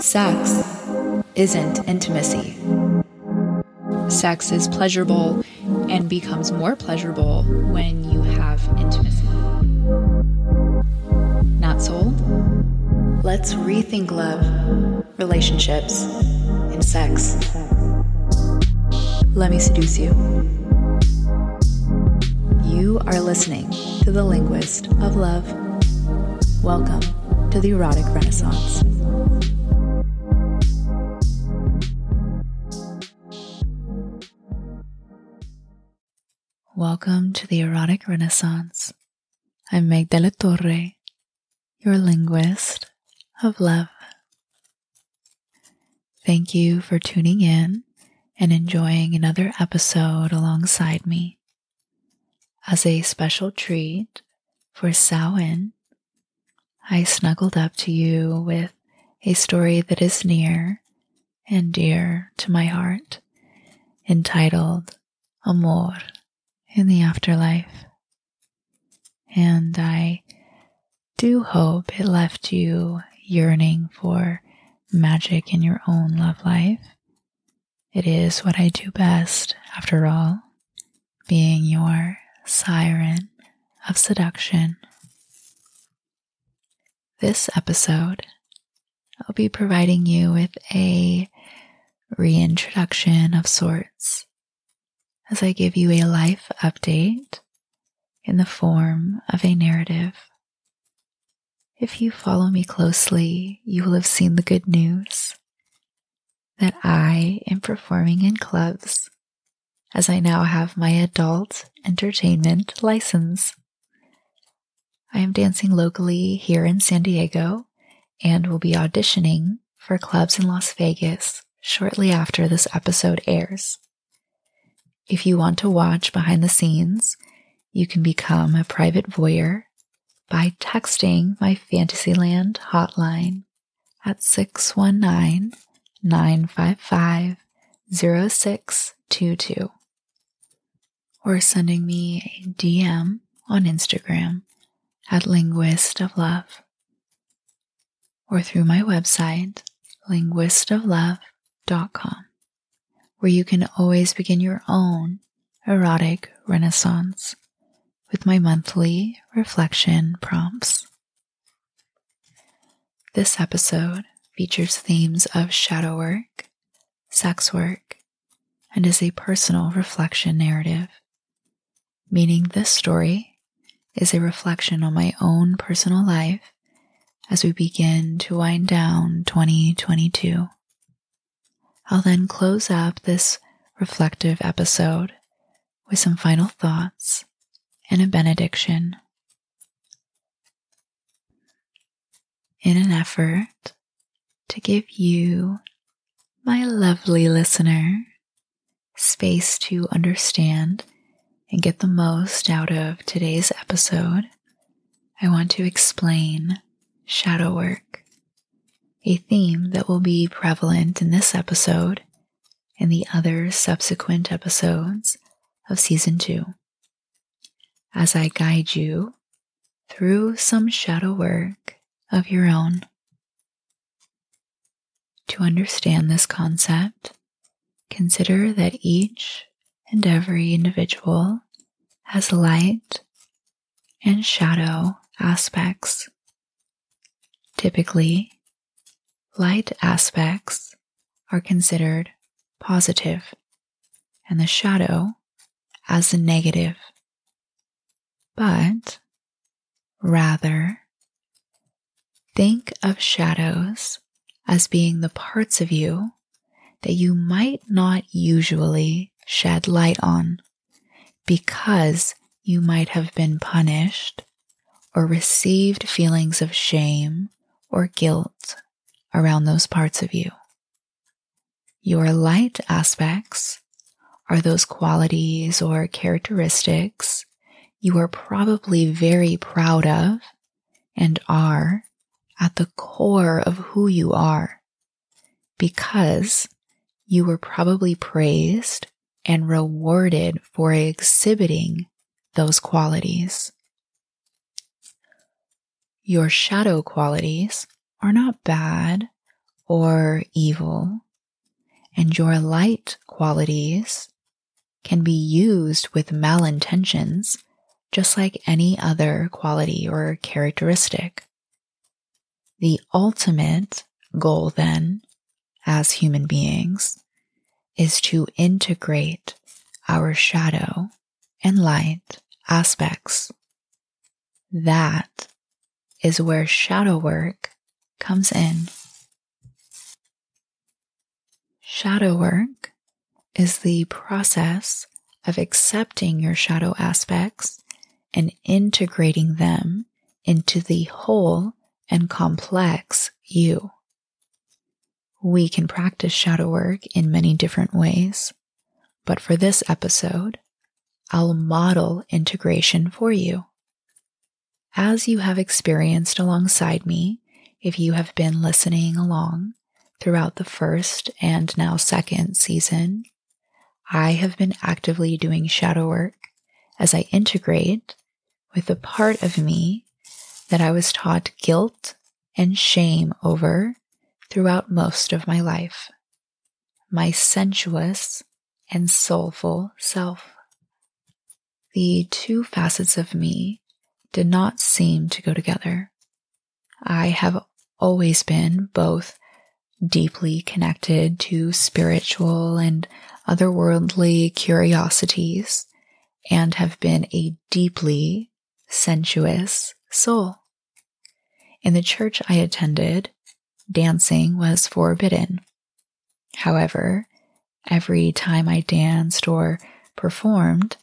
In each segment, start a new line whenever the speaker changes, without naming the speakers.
Sex isn't intimacy. Sex is pleasurable and becomes more pleasurable when you have intimacy. Not sold? Let's rethink love, relationships, and sex. Let me seduce you. You are listening to The Linguist of Love. Welcome to the Erotic Renaissance. Welcome to the Erotic Renaissance. I'm Meg de la Torre, your linguist of love. Thank you for tuning in and enjoying another episode alongside me. As a special treat for Samhain, I snuggled up to you with a story that is near and dear to my heart, entitled Amor in the Afterlife. And I do hope it left you yearning for magic in your own love life. It is what I do best, after all, being your siren of seduction. This episode, I'll be providing you with a reintroduction of sorts as I give you a life update in the form of a narrative. If you follow me closely, you will have seen the good news that I am performing in clubs as I now have my adult entertainment license. I am dancing locally here in San Diego and will be auditioning for clubs in Las Vegas shortly after this episode airs. If you want to watch behind the scenes, you can become a private voyeur by texting my Fantasyland hotline at 619 955 0622 or sending me a DM on Instagram at Linguist of Love or through my website, linguistoflove.com, where you can always begin your own erotic renaissance with my monthly reflection prompts. This episode features themes of shadow work, sex work, and is a personal reflection narrative, meaning this story is a reflection on my own personal life as we begin to wind down 2022. I'll then close up this reflective episode with some final thoughts and a benediction. In an effort to give you, my lovely listener, space to understand and get the most out of today's episode, I want to explain shadow work, a theme that will be prevalent in this episode and the other subsequent episodes of season two as I guide you through some shadow work of your own. To understand this concept, consider that each and every individual has light and shadow aspects. Typically, light aspects are considered positive and the shadow as a negative. But rather think of shadows as being the parts of you that you might not usually shed light on because you might have been punished or received feelings of shame or guilt around those parts of you. Your light aspects are those qualities or characteristics you are probably very proud of and are at the core of who you are because you were probably praised and rewarded for exhibiting those qualities. Your shadow qualities are not bad or evil, and your light qualities can be used with malintentions just like any other quality or characteristic. The ultimate goal, then, as human beings, is to integrate our shadow and light aspects. That is where shadow work comes in. Shadow work is the process of accepting your shadow aspects and integrating them into the whole and complex you. We can practice shadow work in many different ways, but for this episode, I'll model integration for you. As you have experienced alongside me, if you have been listening along throughout the first and now second season, I have been actively doing shadow work as I integrate with the part of me that I was taught guilt and shame over throughout most of my life. My sensuous and soulful self. The two facets of me did not seem to go together. I have always been both deeply connected to spiritual and otherworldly curiosities and have been a deeply sensuous soul. In the church I attended, dancing was forbidden. However, every time I danced or performed,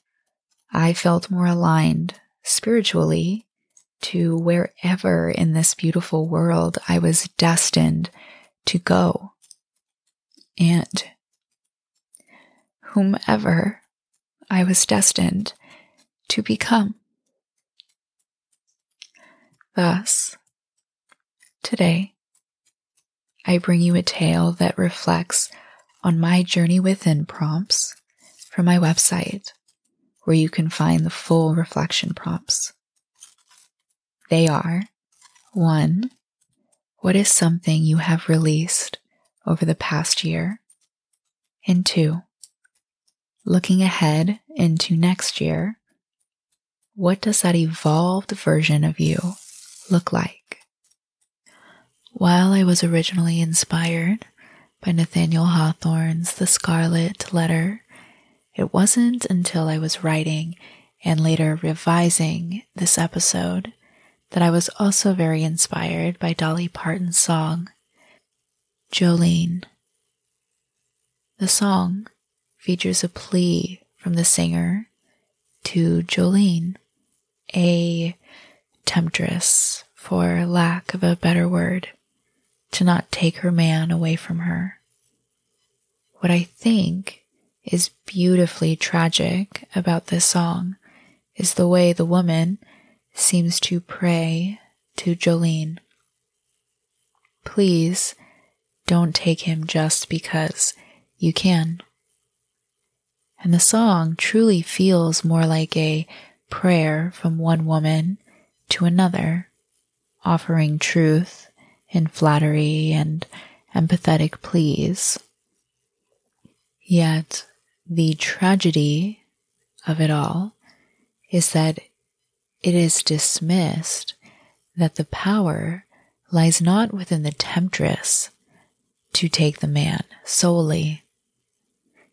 I felt more aligned spiritually to wherever in this beautiful world I was destined to go. And whomever I was destined to become. Thus, today, I bring you a tale that reflects on my journey within prompts from my website, where you can find the full reflection prompts. They are 1. What is something you have released over the past year? And 2. Looking ahead into next year, what does that evolved version of you look like? While I was originally inspired by Nathaniel Hawthorne's The Scarlet Letter, it wasn't until I was writing and later revising this episode that I was also very inspired by Dolly Parton's song, Jolene. The song features a plea from the singer to Jolene, a temptress, for lack of a better word, to not take her man away from her. What I think is beautifully tragic about this song is the way the woman seems to pray to Jolene. Please don't take him just because you can. And the song truly feels more like a prayer from one woman to another, offering truth and flattery and empathetic pleas. Yet the tragedy of it all is that it is dismissed that the power lies not within the temptress to take the man solely.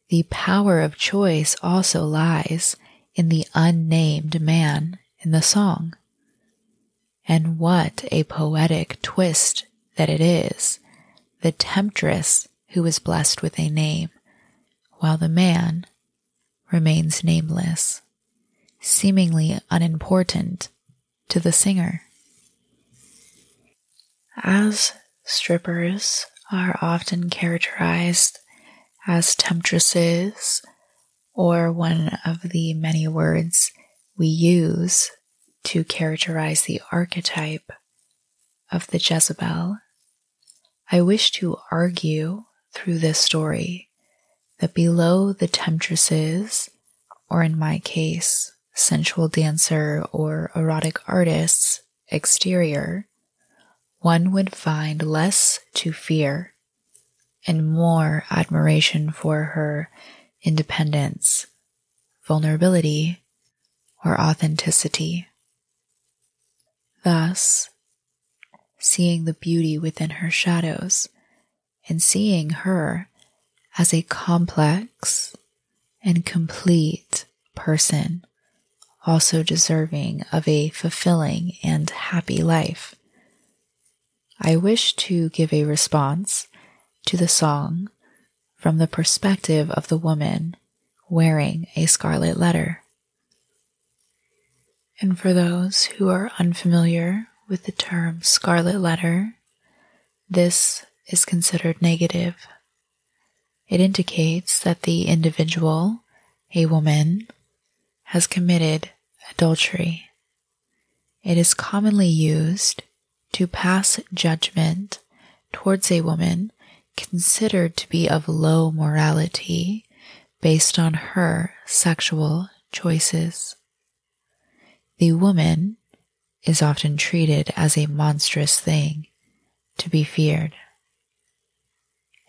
The power of choice also lies in the unnamed man in the song. And what a poetic twist that it is, the temptress who is blessed with a name, while the man remains nameless, seemingly unimportant to the singer. As strippers are often characterized as temptresses, or one of the many words we use to characterize the archetype of the Jezebel, I wish to argue through this story that below the temptresses, or in my case, sensual dancer or erotic artist's exterior, one would find less to fear and more admiration for her independence, vulnerability, or authenticity. Thus, seeing the beauty within her shadows and seeing her as a complex and complete person, also deserving of a fulfilling and happy life. I wish to give a response to the song from the perspective of the woman wearing a scarlet letter. And for those who are unfamiliar with the term scarlet letter, this is considered negative. It indicates that the individual, a woman, has committed adultery. It is commonly used to pass judgment towards a woman considered to be of low morality based on her sexual choices. The woman is often treated as a monstrous thing to be feared,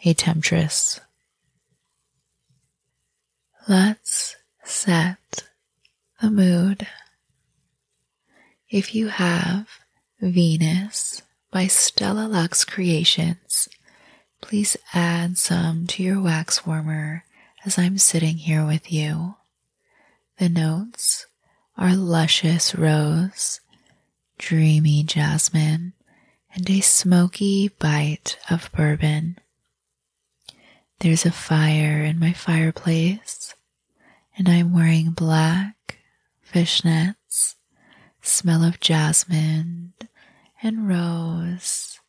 a temptress. Let's set the mood. If you have Venus by Stella Lux Creations, please add some to your wax warmer as I'm sitting here with you. The notes are luscious rose, dreamy jasmine, and a smoky bite of bourbon. There's a fire in my fireplace, and I'm wearing black fishnets, smell of jasmine and rose,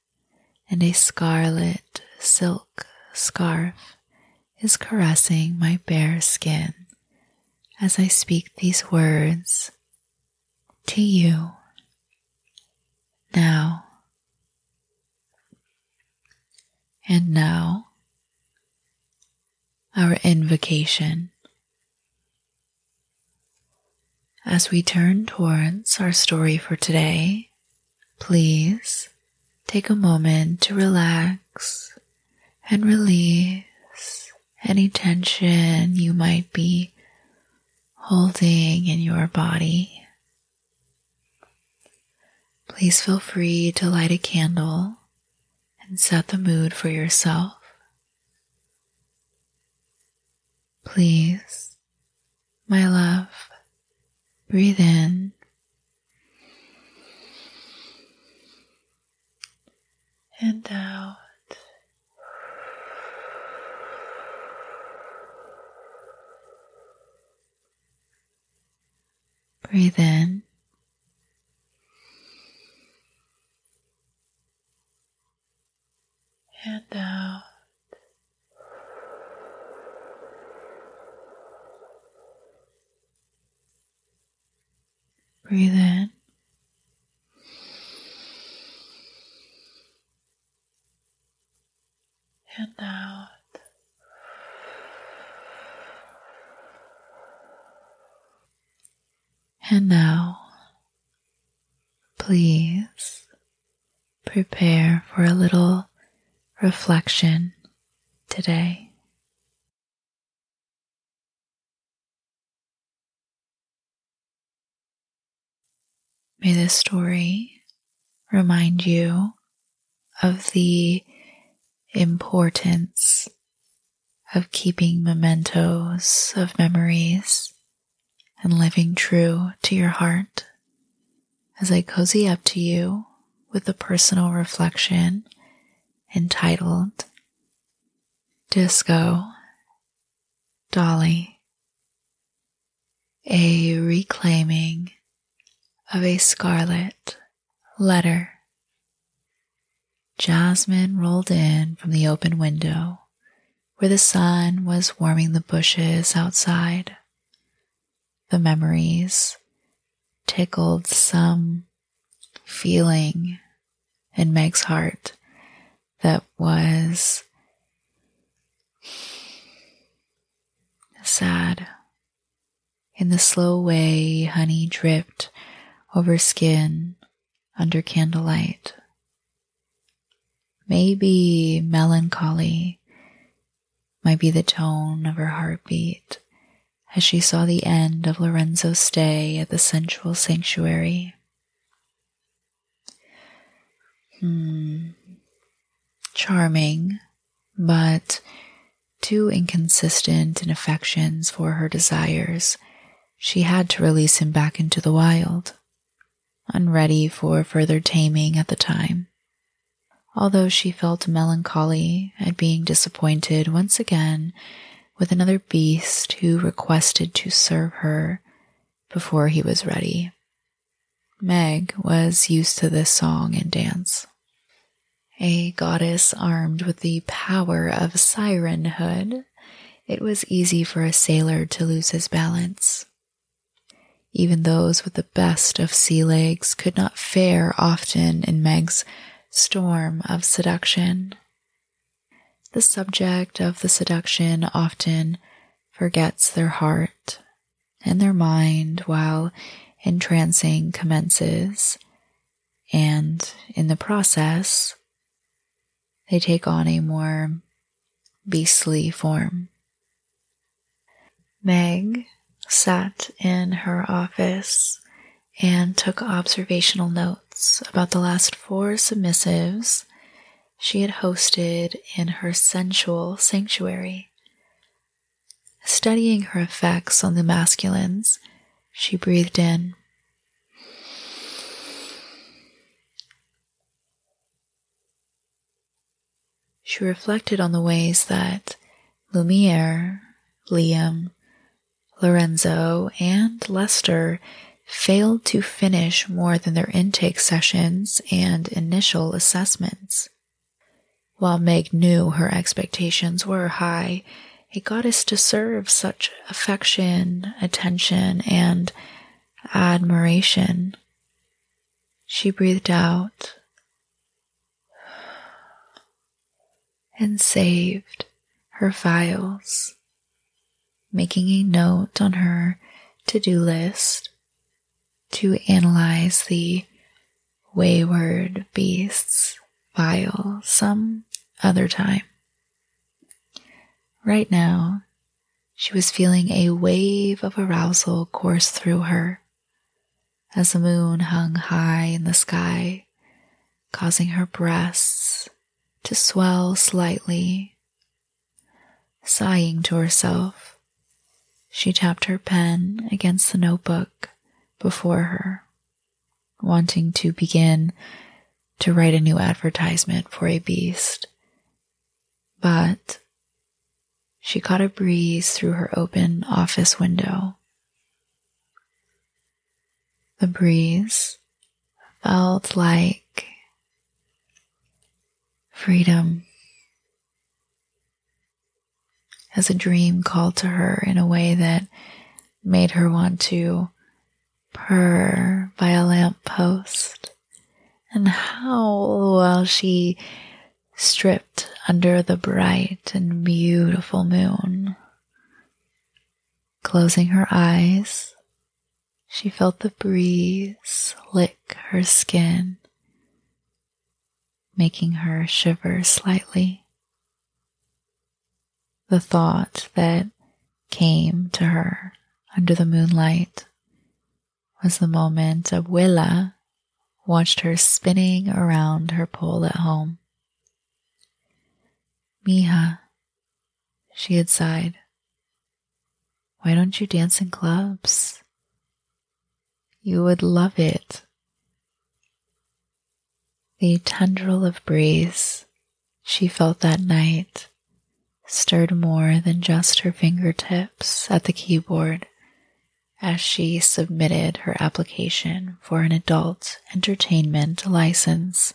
and a scarlet silk scarf is caressing my bare skin as I speak these words to you now. And now, our invocation. As we turn towards our story for today, please take a moment to relax and release any tension you might be holding in your body. Please feel free to light a candle and set the mood for yourself. Please, my love, breathe in and out. Breathe in. And out. Breathe in. And out. And now, please prepare for a little reflection today. May this story remind you of the importance of keeping mementos of memories and living true to your heart as I cozy up to you with a personal reflection entitled Disco Dolly, a reclaiming of a scarlet letter. Jasmine rolled in from the open window where the sun was warming the bushes outside the memories tickled some feeling in Meg's heart that was sad. In the slow way, honey dripped over skin under candlelight. Maybe melancholy might be the tone of her heartbeat as she saw the end of Lorenzo's stay at the sensual sanctuary. Hmm. Charming, but too inconsistent in affections for her desires, she had to release him back into the wild, unready for further taming at the time. Although she felt melancholy at being disappointed once again with another beast who requested to serve her before he was ready. Meg was used to this song and dance. A goddess armed with the power of sirenhood, it was easy for a sailor to lose his balance. Even those with the best of sea legs could not fare often in Meg's storm of seduction the subject of the seduction often forgets their heart and their mind while entrancing commences, and in the process, they take on a more beastly form. Meg sat in her office and took observational notes about the last four submissives she had hosted in her sensual sanctuary. Studying her effects on the masculines, she breathed in. She reflected on the ways that Lumiere, Liam, Lorenzo, and Lester failed to finish more than their intake sessions and initial assessments. While Meg knew her expectations were high, a goddess deserves such affection, attention, and admiration. She breathed out and saved her files, making a note on her to do list to analyze the wayward beasts file some other time. Right now, she was feeling a wave of arousal course through her as the moon hung high in the sky, causing her breasts to swell slightly. Sighing to herself, she tapped her pen against the notebook before her, wanting to begin to write a new advertisement for a beast. But she caught a breeze through her open office window. The breeze felt like freedom as a dream called to her in a way that made her want to purr by a lamp post and howl while she stripped under the bright and beautiful moon. Closing her eyes, she felt the breeze lick her skin, making her shiver slightly. The thought that came to her under the moonlight was the moment Abuela watched her spinning around her pole at home. Mija, she had sighed. Why don't you dance in clubs? You would love it. The tendril of breeze she felt that night stirred more than just her fingertips at the keyboard as she submitted her application for an adult entertainment license.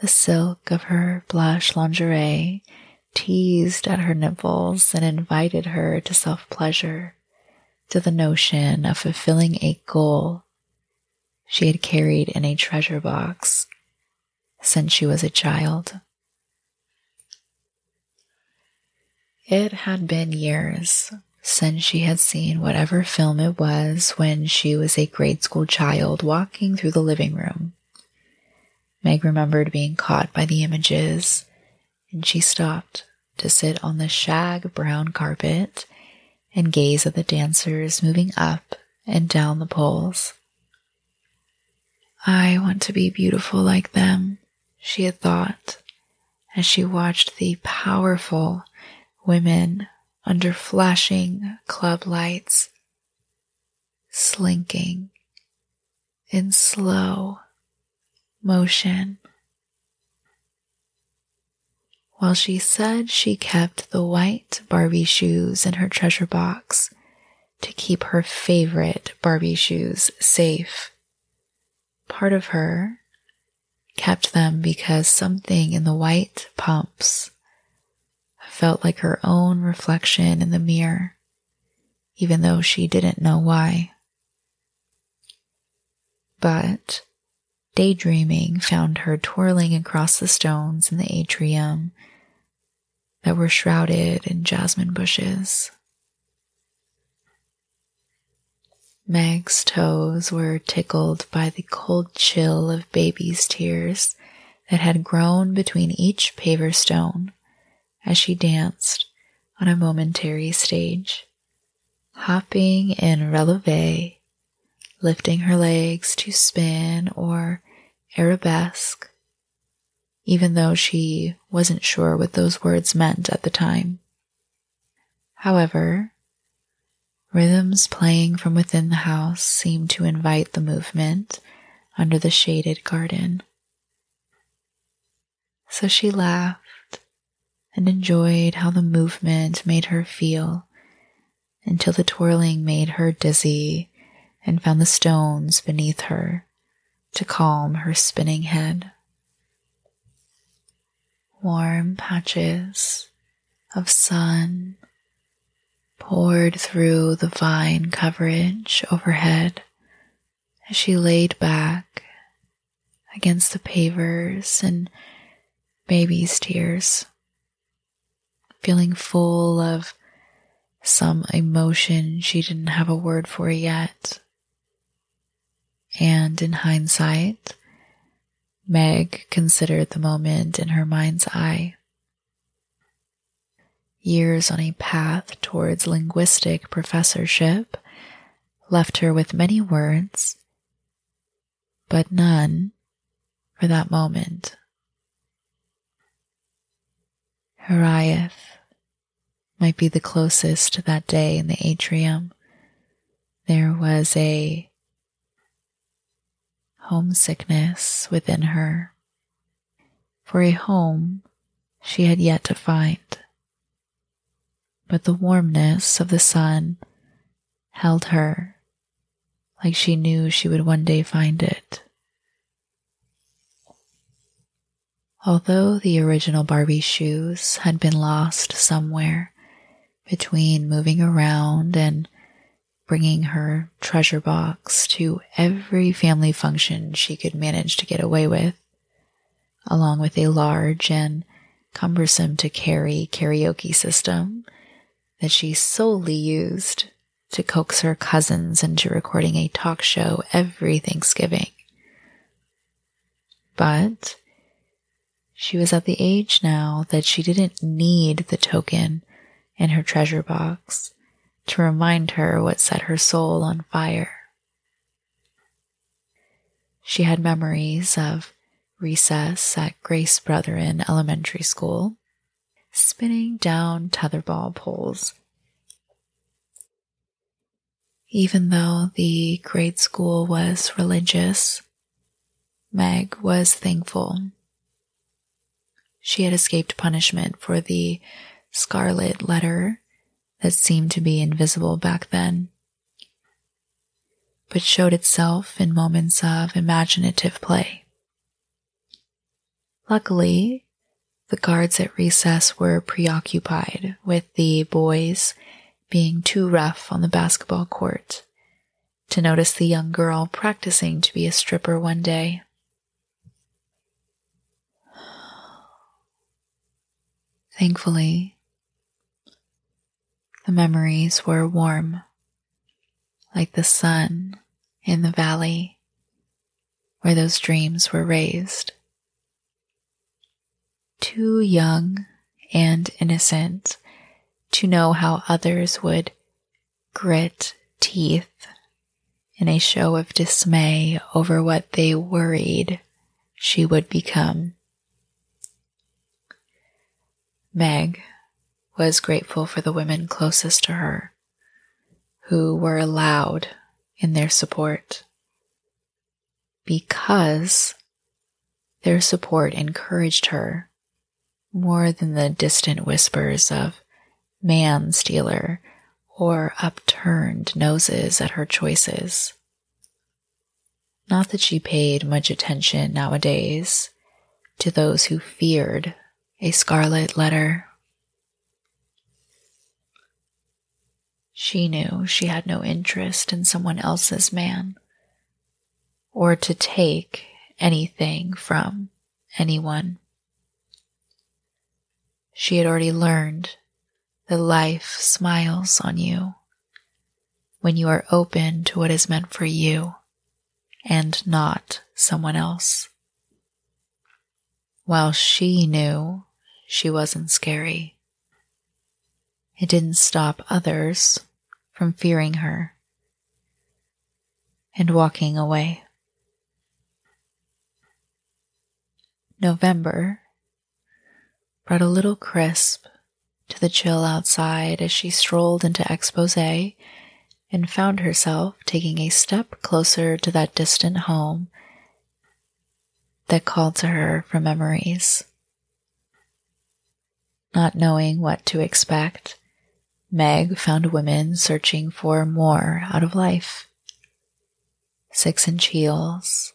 The silk of her blush lingerie teased at her nipples and invited her to self pleasure, to the notion of fulfilling a goal she had carried in a treasure box since she was a child. It had been years since she had seen whatever film it was when she was a grade school child walking through the living room. Meg remembered being caught by the images, and she stopped to sit on the shag brown carpet and gaze at the dancers moving up and down the poles. I want to be beautiful like them, she had thought as she watched the powerful women under flashing club lights slinking in slow motion. While she said she kept the white Barbie shoes in her treasure box to keep her favorite Barbie shoes safe, part of her kept them because something in the white pumps felt like her own reflection in the mirror, even though she didn't know why. But daydreaming found her twirling across the stones in the atrium that were shrouded in jasmine bushes. Meg's toes were tickled by the cold chill of baby's tears that had grown between each paver stone as she danced on a momentary stage, hopping in releve lifting her legs to spin or arabesque, even though she wasn't sure what those words meant at the time. However, rhythms playing from within the house seemed to invite the movement under the shaded garden. So she laughed and enjoyed how the movement made her feel until the twirling made her dizzy and found the stones beneath her to calm her spinning head. Warm patches of sun poured through the vine coverage overhead as she laid back against the pavers and baby's tears, feeling full of some emotion she didn't have a word for yet. And in hindsight, Meg considered the moment in her mind's eye. Years on a path towards linguistic professorship left her with many words, but none for that moment. Hiraeth might be the closest that day in the atrium. There was a homesickness within her for a home she had yet to find. But the warmness of the sun held her like she knew she would one day find it. Although the original Barbie shoes had been lost somewhere between moving around and bringing her treasure box to every family function she could manage to get away with, along with a large and cumbersome to carry karaoke system that she solely used to coax her cousins into recording a talk show every Thanksgiving. But she was at the age now that she didn't need the token in her treasure box to remind her what set her soul on fire. She had memories of recess at Grace Brethren Elementary School, spinning down tetherball poles. Even though the grade school was religious, Meg was thankful. She had escaped punishment for the scarlet letter that seemed to be invisible back then, but showed itself in moments of imaginative play. Luckily, the guards at recess were preoccupied with the boys being too rough on the basketball court to notice the young girl practicing to be a stripper one day. Thankfully, the memories were warm, like the sun in the valley where those dreams were raised. Too young and innocent to know how others would grit teeth in a show of dismay over what they worried she would become. Meg was grateful for the women closest to her, who were allowed in their support, because their support encouraged her more than the distant whispers of man stealer or upturned noses at her choices. Not that she paid much attention nowadays to those who feared a scarlet letter. She knew she had no interest in someone else's man or to take anything from anyone. She had already learned that life smiles on you when you are open to what is meant for you and not someone else. While she knew she wasn't scary, it didn't stop others from fearing her and walking away. November brought a little crisp to the chill outside as she strolled into expose and found herself taking a step closer to that distant home that called to her from memories. Not knowing what to expect, Meg found women searching for more out of life. Six inch heels,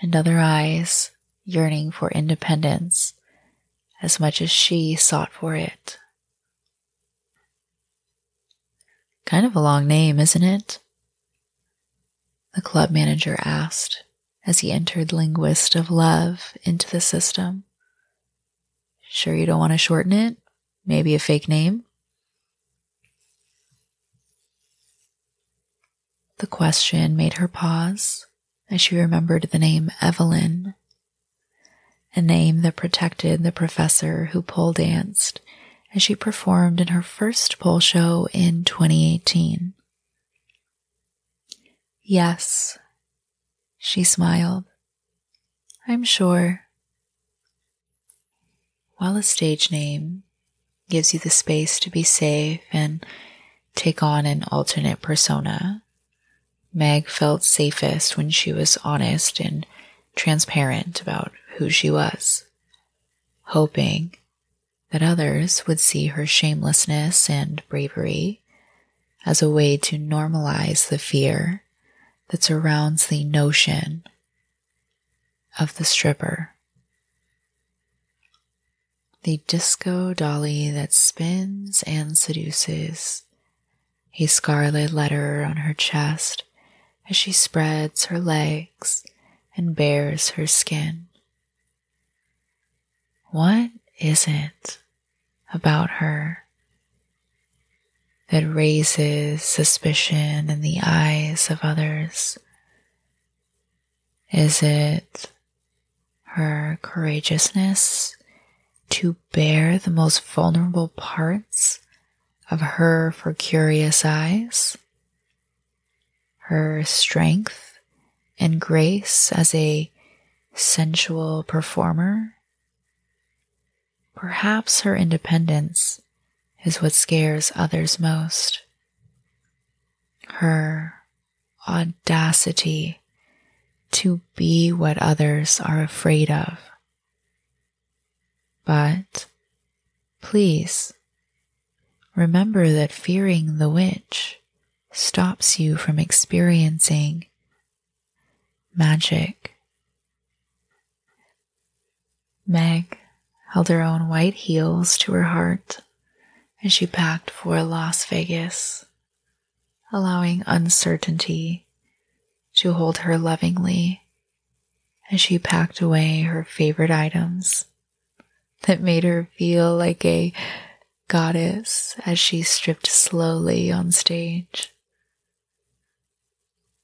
and other eyes yearning for independence as much as she sought for it. Kind of a long name, isn't it? The club manager asked as he entered Linguist of Love into the system. Sure you don't want to shorten it? Maybe a fake name? The question made her pause as she remembered the name Evelyn a name that protected the professor who pole danced as she performed in her first pole show in 2018. Yes, she smiled. I'm sure. While a stage name gives you the space to be safe and take on an alternate persona, Meg felt safest when she was honest and transparent about who she was, hoping that others would see her shamelessness and bravery as a way to normalize the fear that surrounds the notion of the stripper. The disco dolly that spins and seduces, a scarlet letter on her chest as she spreads her legs and bares her skin. What is it about her that raises suspicion in the eyes of others? Is it her courageousness to bear the most vulnerable parts of her for curious eyes? Her strength and grace as a sensual performer? Perhaps her independence is what scares others most. Her audacity to be what others are afraid of. But please remember that fearing the witch stops you from experiencing magic. Meg held her own white heels to her heart as she packed for Las Vegas, allowing uncertainty to hold her lovingly as she packed away her favorite items that made her feel like a goddess as she stripped slowly on stage.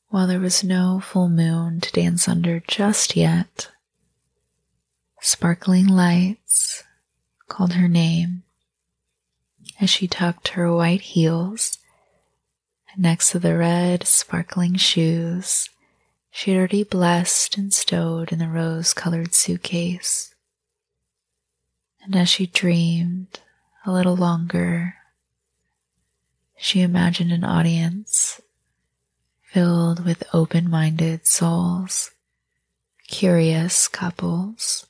While there was no full moon to dance under just yet, sparkling lights called her name as she tucked her white heels next to the red, sparkling shoes she had already blessed and stowed in the rose colored suitcase. And as she dreamed a little longer, she imagined an audience filled with open minded souls, curious couples,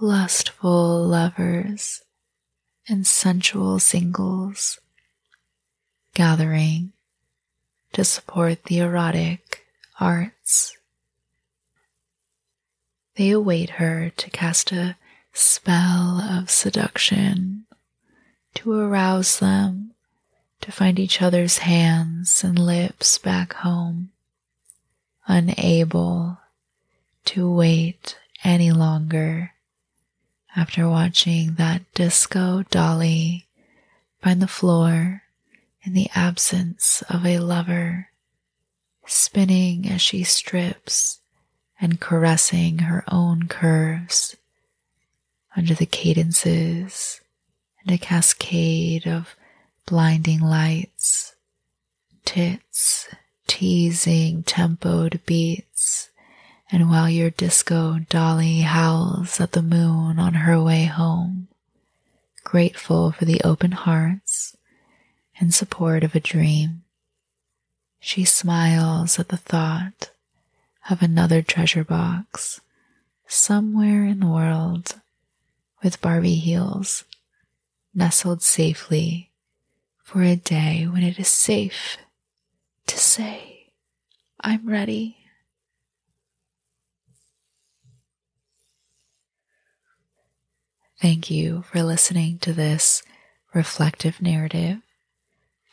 lustful lovers, and sensual singles gathering to support the erotic arts. They await her to cast a spell of seduction, to arouse them to find each other's hands and lips back home, unable to wait any longer after watching that disco dolly find the floor in the absence of a lover, spinning as she strips and caressing her own curves under the cadences and a cascade of blinding lights, tits, teasing tempoed beats, and while your disco dolly howls at the moon on her way home, grateful for the open hearts in support of a dream. She smiles at the thought of another treasure box somewhere in the world with Barbie heels nestled safely for a day when it is safe to say, I'm ready. Thank you for listening to this reflective narrative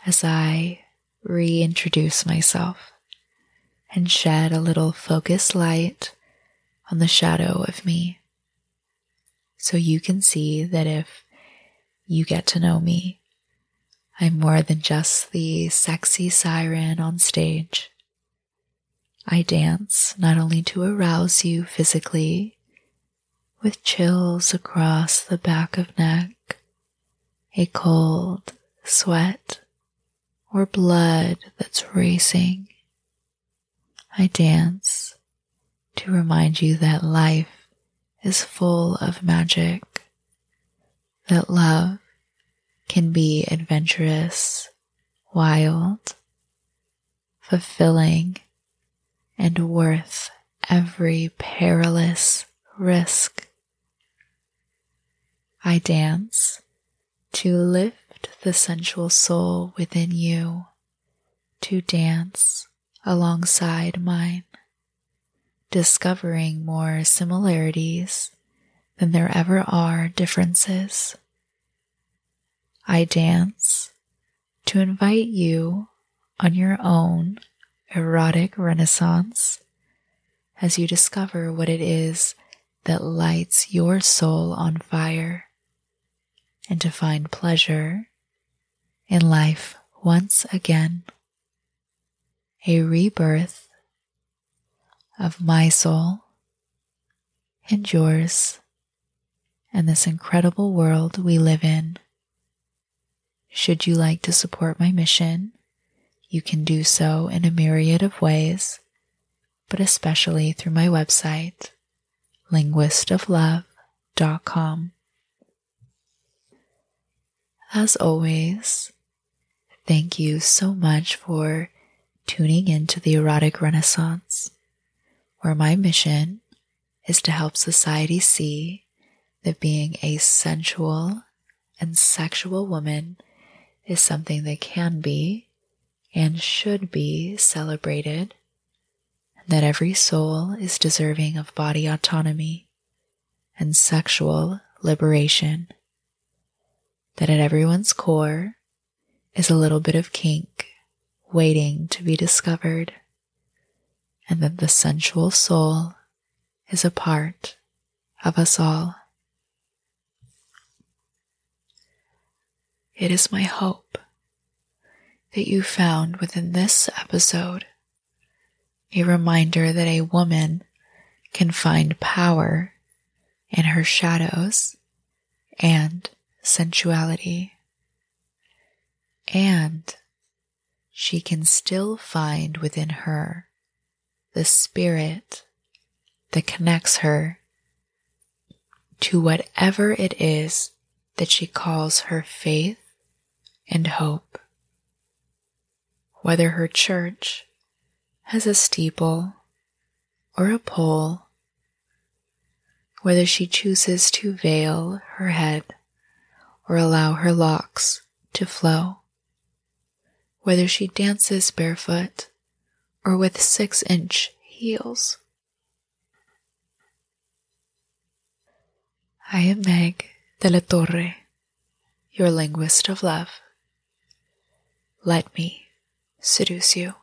as I reintroduce myself and shed a little focused light on the shadow of me. So you can see that if you get to know me, I'm more than just the sexy siren on stage. I dance not only to arouse you physically with chills across the back of neck, a cold sweat or blood that's racing. I dance to remind you that life is full of magic, that love can be adventurous, wild, fulfilling, and worth every perilous risk. I dance to lift the sensual soul within you to dance alongside mine, discovering more similarities than there ever are differences. I dance to invite you on your own erotic renaissance as you discover what it is that lights your soul on fire and to find pleasure in life once again. A rebirth of my soul and yours and this incredible world we live in. Should you like to support my mission, you can do so in a myriad of ways, but especially through my website, linguistoflove.com. As always, thank you so much for tuning into the Erotic Renaissance, where my mission is to help society see that being a sensual and sexual woman is something that can be and should be celebrated, and that every soul is deserving of body autonomy and sexual liberation that at everyone's core is a little bit of kink waiting to be discovered, and that the sensual soul is a part of us all. It is my hope that you found within this episode a reminder that a woman can find power in her shadows and sensuality. And she can still find within her the spirit that connects her to whatever it is that she calls her faith and hope. Whether her church has a steeple or a pole, whether she chooses to veil her head or allow her locks to flow, whether she dances barefoot or with six inch heels. I am Meg de la Torre, your linguist of love. Let me seduce you.